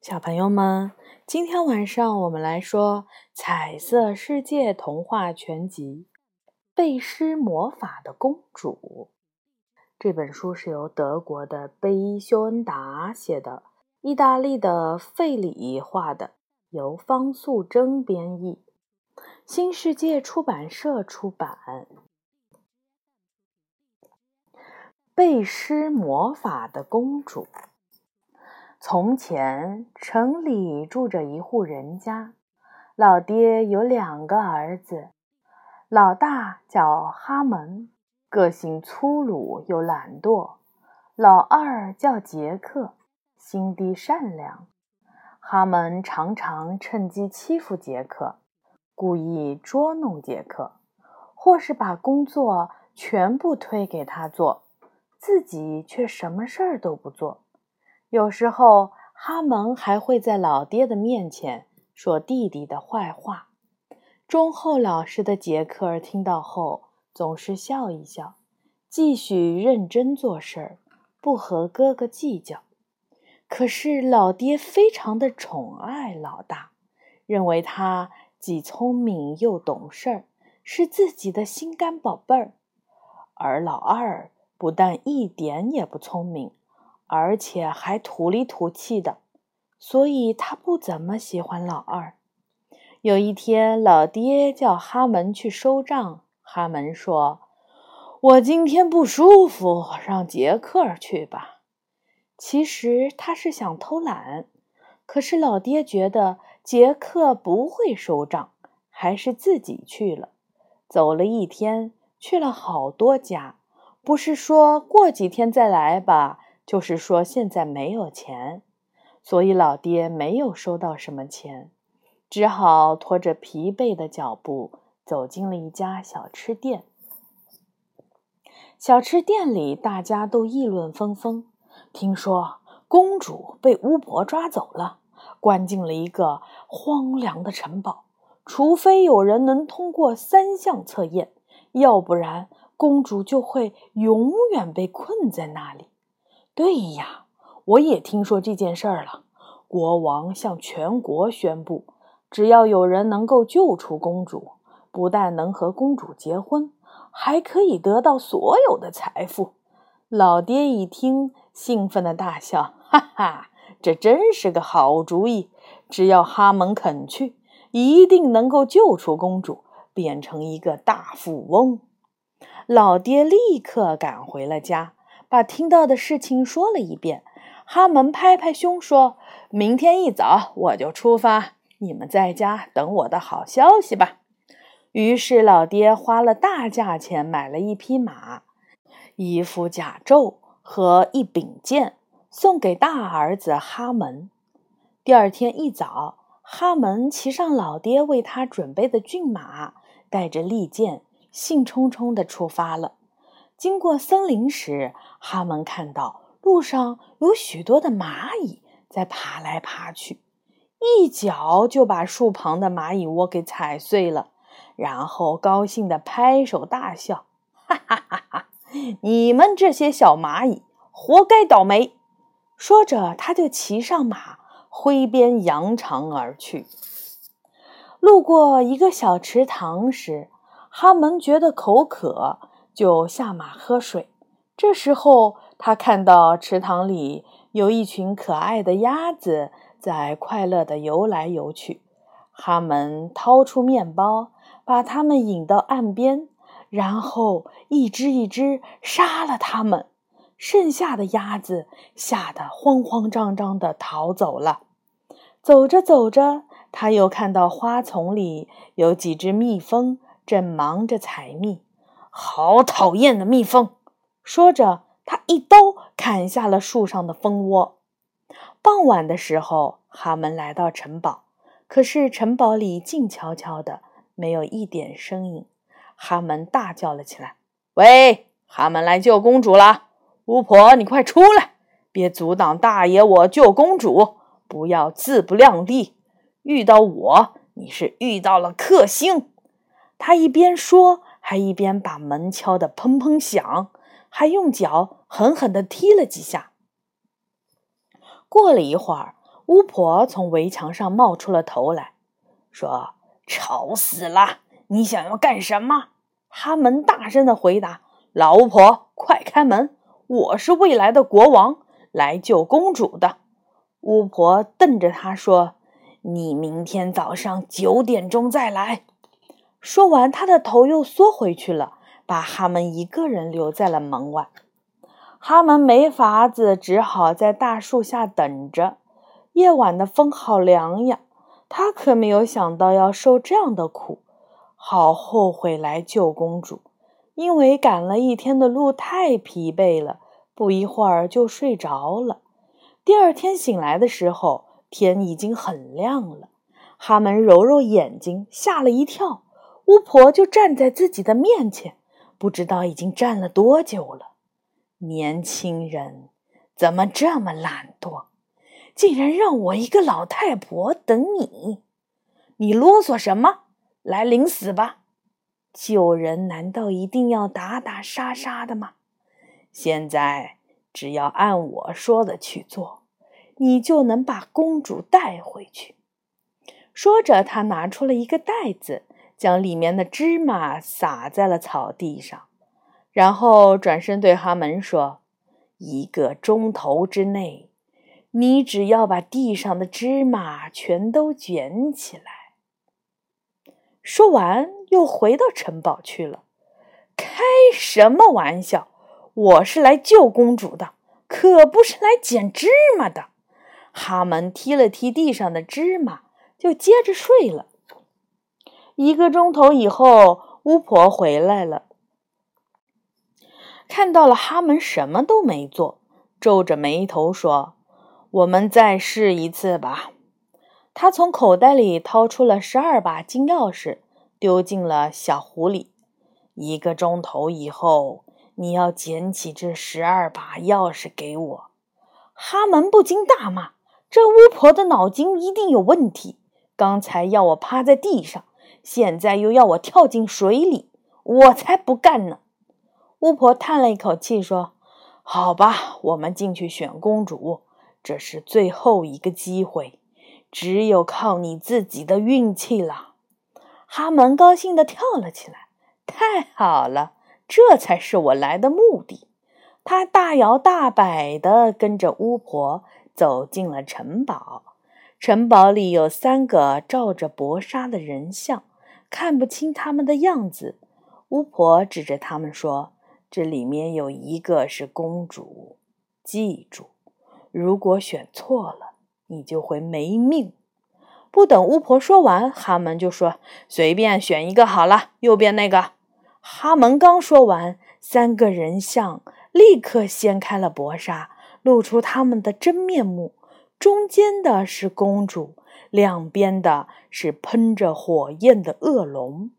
小朋友们，今天晚上我们来说《彩色世界童话全集》《背诗魔法的公主》。这本书是由德国的贝伊修恩达写的，意大利的费里画的，由方素珍编译，新世界出版社出版。背诗魔法的公主。从前，城里住着一户人家，老爹有两个儿子，老大叫哈门，个性粗鲁又懒惰；老二叫杰克，心地善良。哈门常常趁机欺负杰克，故意捉弄杰克，或是把工作全部推给他做，自己却什么事儿都不做。有时候，哈蒙还会在老爹的面前说弟弟的坏话。忠厚老实的杰克听到后，总是笑一笑，继续认真做事儿，不和哥哥计较。可是老爹非常的宠爱老大，认为他既聪明又懂事儿，是自己的心肝宝贝儿。而老二不但一点也不聪明。而且还土里土气的，所以他不怎么喜欢老二。有一天，老爹叫哈门去收账，哈门说：“我今天不舒服，让杰克去吧。”其实他是想偷懒，可是老爹觉得杰克不会收账，还是自己去了。走了一天，去了好多家，不是说过几天再来吧？就是说，现在没有钱，所以老爹没有收到什么钱，只好拖着疲惫的脚步走进了一家小吃店。小吃店里大家都议论纷纷，听说公主被巫婆抓走了，关进了一个荒凉的城堡，除非有人能通过三项测验，要不然公主就会永远被困在那里。对呀，我也听说这件事儿了。国王向全国宣布，只要有人能够救出公主，不但能和公主结婚，还可以得到所有的财富。老爹一听，兴奋的大笑：“哈哈，这真是个好主意！只要哈蒙肯去，一定能够救出公主，变成一个大富翁。”老爹立刻赶回了家。把听到的事情说了一遍，哈门拍拍胸说：“明天一早我就出发，你们在家等我的好消息吧。”于是老爹花了大价钱买了一匹马、一副甲胄和一柄剑，送给大儿子哈门。第二天一早，哈门骑上老爹为他准备的骏马，带着利剑，兴冲冲地出发了。经过森林时，哈蒙看到路上有许多的蚂蚁在爬来爬去，一脚就把树旁的蚂蚁窝给踩碎了，然后高兴地拍手大笑：“哈哈哈哈！你们这些小蚂蚁，活该倒霉！”说着，他就骑上马，挥鞭扬长而去。路过一个小池塘时，哈蒙觉得口渴。就下马喝水。这时候，他看到池塘里有一群可爱的鸭子在快乐地游来游去。哈门掏出面包，把它们引到岸边，然后一只一只杀了它们。剩下的鸭子吓得慌慌张张地逃走了。走着走着，他又看到花丛里有几只蜜蜂正忙着采蜜。好讨厌的蜜蜂！说着，他一刀砍下了树上的蜂窝。傍晚的时候，哈门来到城堡，可是城堡里静悄悄的，没有一点声音。哈门大叫了起来：“喂，哈门来救公主了！巫婆，你快出来，别阻挡大爷我救公主！不要自不量力，遇到我，你是遇到了克星。”他一边说。还一边把门敲得砰砰响，还用脚狠狠地踢了几下。过了一会儿，巫婆从围墙上冒出了头来，说：“吵死了！你想要干什么？”哈门大声的回答：“老巫婆，快开门！我是未来的国王，来救公主的。”巫婆瞪着他说：“你明天早上九点钟再来。”说完，他的头又缩回去了，把哈门一个人留在了门外。哈门没法子，只好在大树下等着。夜晚的风好凉呀，他可没有想到要受这样的苦。好后悔来救公主，因为赶了一天的路太疲惫了，不一会儿就睡着了。第二天醒来的时候，天已经很亮了。哈门揉揉眼睛，吓了一跳，巫婆就站在自己的面前，不知道已经站了多久了。年轻人，怎么这么懒惰，竟然让我一个老太婆等你？你啰嗦什么？来领死吧！救人难道一定要打打杀杀的吗？现在只要按我说的去做，你就能把公主带回去。说着，他拿出了一个袋子，将里面的芝麻撒在了草地上，然后转身对哈门说：“一个钟头之内，你只要把地上的芝麻全都卷起来。”说完，又回到城堡去了。开什么玩笑！我是来救公主的，可不是来捡芝麻的。哈门踢了踢地上的芝麻，就接着睡了。一个钟头以后，巫婆回来了，看到了哈门什么都没做，皱着眉头说：“我们再试一次吧。”他从口袋里掏出了十二把金钥匙，丢进了小壶里。一个钟头以后，你要捡起这十二把钥匙给我。哈门不禁大骂：“这巫婆的脑筋一定有问题！刚才要我趴在地上，现在又要我跳进水里，我才不干呢！”巫婆叹了一口气说：“好吧，我们进去选公主，这是最后一个机会。”只有靠你自己的运气了，哈门高兴地跳了起来。太好了，这才是我来的目的。他大摇大摆地跟着巫婆走进了城堡。城堡里有三个罩着薄纱的人像，看不清他们的样子。巫婆指着他们说：“这里面有一个是公主，记住，如果选错了。”你就会没命！不等巫婆说完，哈门就说：“随便选一个好了。”右边那个。哈门刚说完，三个人像立刻掀开了薄纱，露出他们的真面目。中间的是公主，两边的是喷着火焰的恶龙。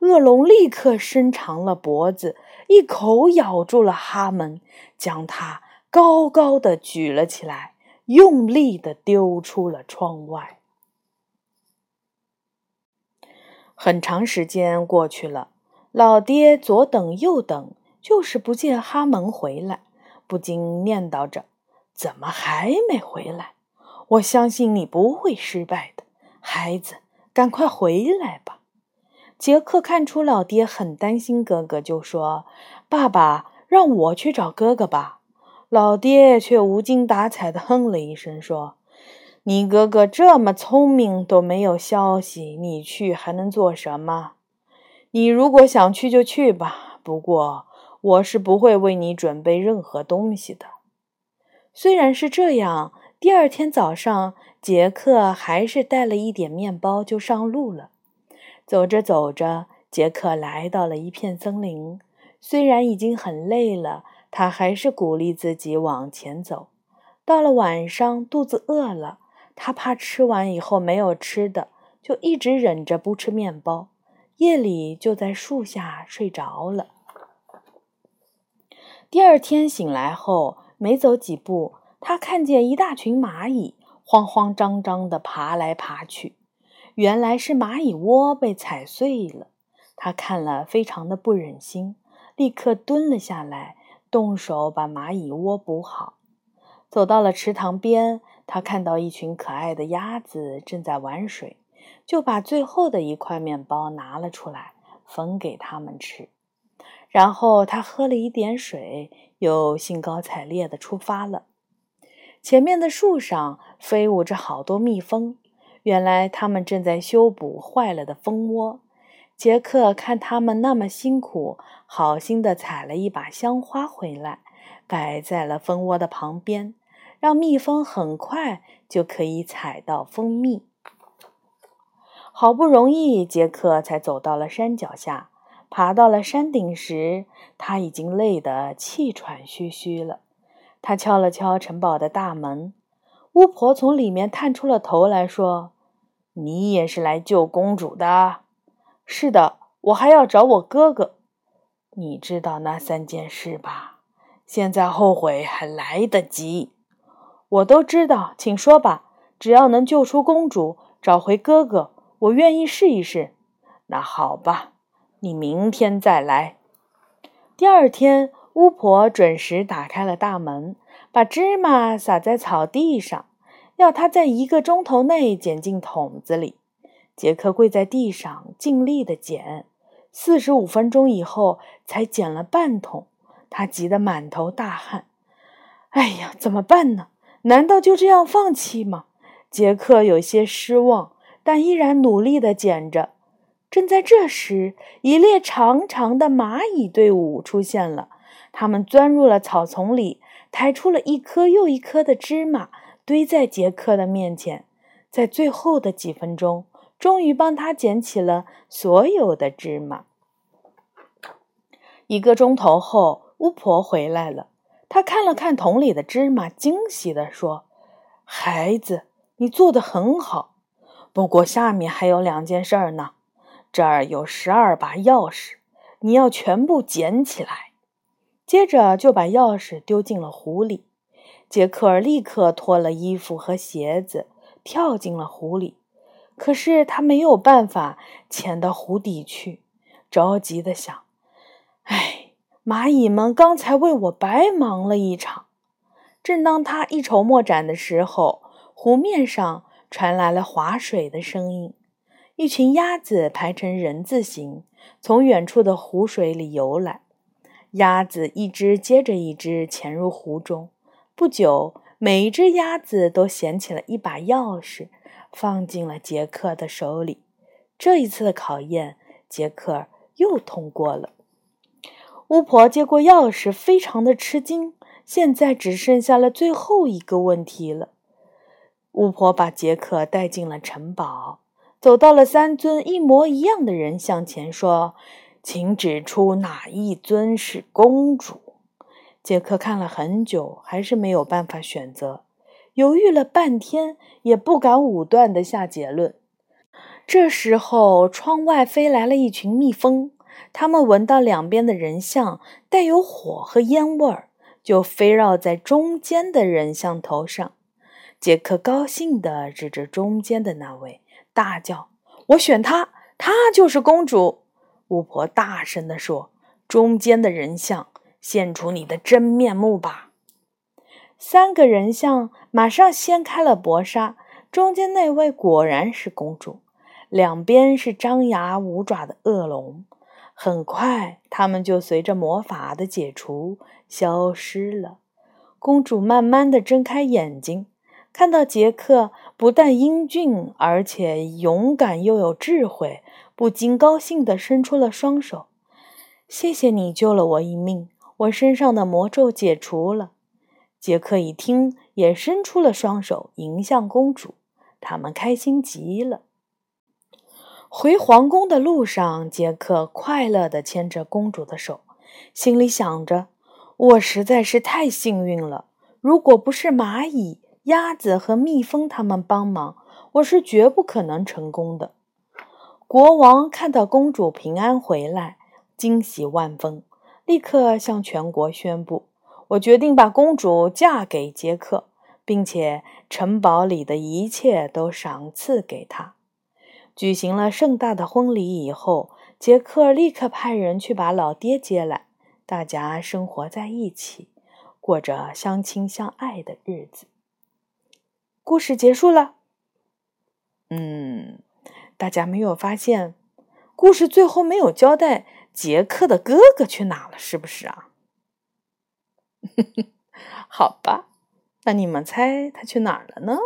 恶龙立刻伸长了脖子，一口咬住了哈门，将他高高的举了起来。用力的丢出了窗外。很长时间过去了，老爹左等右等，就是不见哈门回来，不禁念叨着：“怎么还没回来？我相信你不会失败的，孩子，赶快回来吧。”杰克看出老爹很担心哥哥，就说：“爸爸，让我去找哥哥吧。”老爹却无精打采地哼了一声，说：“你哥哥这么聪明，都没有消息，你去还能做什么？你如果想去就去吧，不过我是不会为你准备任何东西的。”虽然是这样，第二天早上，杰克还是带了一点面包就上路了。走着走着，杰克来到了一片森林，虽然已经很累了。他还是鼓励自己往前走。到了晚上，肚子饿了，他怕吃完以后没有吃的，就一直忍着不吃面包。夜里就在树下睡着了。第二天醒来后，没走几步，他看见一大群蚂蚁慌慌张张地爬来爬去。原来是蚂蚁窝被踩碎了。他看了，非常的不忍心，立刻蹲了下来。动手把蚂蚁窝补好，走到了池塘边，他看到一群可爱的鸭子正在玩水，就把最后的一块面包拿了出来，分给他们吃。然后他喝了一点水，又兴高采烈地出发了。前面的树上飞舞着好多蜜蜂，原来他们正在修补坏了的蜂窝。杰克看他们那么辛苦，好心的采了一把香花回来，摆在了蜂窝的旁边，让蜜蜂很快就可以采到蜂蜜。好不容易，杰克才走到了山脚下。爬到了山顶时，他已经累得气喘吁吁了。他敲了敲城堡的大门，巫婆从里面探出了头来说：“你也是来救公主的？”“是的，我还要找我哥哥。”“你知道那三件事吧？现在后悔还来得及。”“我都知道，请说吧。只要能救出公主，找回哥哥，我愿意试一试。”“那好吧，你明天再来。”第二天。巫婆准时打开了大门，把芝麻撒在草地上，要他在一个钟头内捡进桶子里。杰克跪在地上，尽力地捡，四十五分钟以后才捡了半桶。他急得满头大汗。哎呀，怎么办呢？难道就这样放弃吗？杰克有些失望，但依然努力地捡着。正在这时，一列长长的蚂蚁队伍出现了。他们钻入了草丛里，抬出了一颗又一颗的芝麻，堆在杰克的面前。在最后的几分钟，终于帮他捡起了所有的芝麻。一个钟头后，巫婆回来了。她看了看桶里的芝麻，惊喜地说：“孩子，你做的很好。不过下面还有两件事儿呢。这儿有十二把钥匙，你要全部捡起来。”接着就把钥匙丢进了湖里。杰克立刻脱了衣服和鞋子，跳进了湖里。可是他没有办法潜到湖底去，着急地想：“哎，蚂蚁们刚才为我白忙了一场。”正当他一筹莫展的时候，湖面上传来了划水的声音。一群鸭子排成人字形，从远处的湖水里游来。鸭子一只接着一只潜入湖中，不久，每一只鸭子都捡起了一把钥匙，放进了杰克的手里。这一次的考验，杰克又通过了。巫婆接过钥匙，非常的吃惊。现在只剩下了最后一个问题了。巫婆把杰克带进了城堡，走到了三尊一模一样的人向前，说。请指出哪一尊是公主？杰克看了很久，还是没有办法选择，犹豫了半天，也不敢武断的下结论。这时候，窗外飞来了一群蜜蜂，它们闻到两边的人像带有火和烟味儿，就飞绕在中间的人像头上。杰克高兴地指着中间的那位，大叫：“我选她，她就是公主！”巫婆大声地说：“中间的人像，现出你的真面目吧！”三个人像马上掀开了薄纱，中间那位果然是公主，两边是张牙舞爪的恶龙。很快，他们就随着魔法的解除消失了。公主慢慢地睁开眼睛，看到杰克不但英俊，而且勇敢又有智慧。不禁高兴地伸出了双手，谢谢你救了我一命，我身上的魔咒解除了。杰克一听，也伸出了双手迎向公主，他们开心极了。回皇宫的路上，杰克快乐地牵着公主的手，心里想着：我实在是太幸运了，如果不是蚂蚁、鸭子和蜜蜂他们帮忙，我是绝不可能成功的。国王看到公主平安回来，惊喜万分，立刻向全国宣布：“我决定把公主嫁给杰克，并且城堡里的一切都赏赐给他。”举行了盛大的婚礼以后，杰克立刻派人去把老爹接来，大家生活在一起，过着相亲相爱的日子。故事结束了。嗯，大家没有发现，故事最后没有交代杰克的哥哥去哪了，是不是啊？好吧，那你们猜他去哪儿了呢？